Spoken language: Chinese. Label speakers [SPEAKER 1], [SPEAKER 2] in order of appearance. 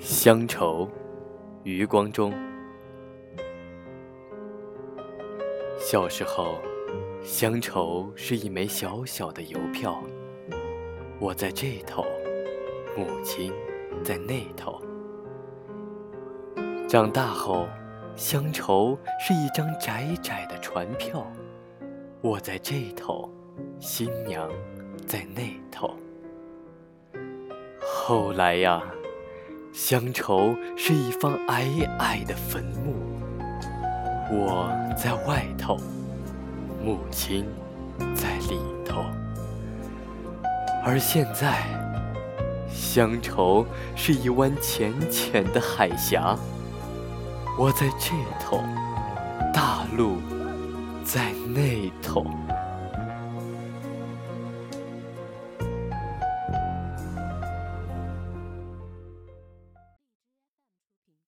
[SPEAKER 1] 乡愁，余光中。小时候，乡愁是一枚小小的邮票，我在这头，母亲在那头。长大后，乡愁是一张窄窄的船票，我在这头，新娘在那头。后来呀。乡愁是一方矮矮的坟墓，我在外头，母亲在里头。而现在，乡愁是一湾浅浅的海峡，我在这头，大陆在那头。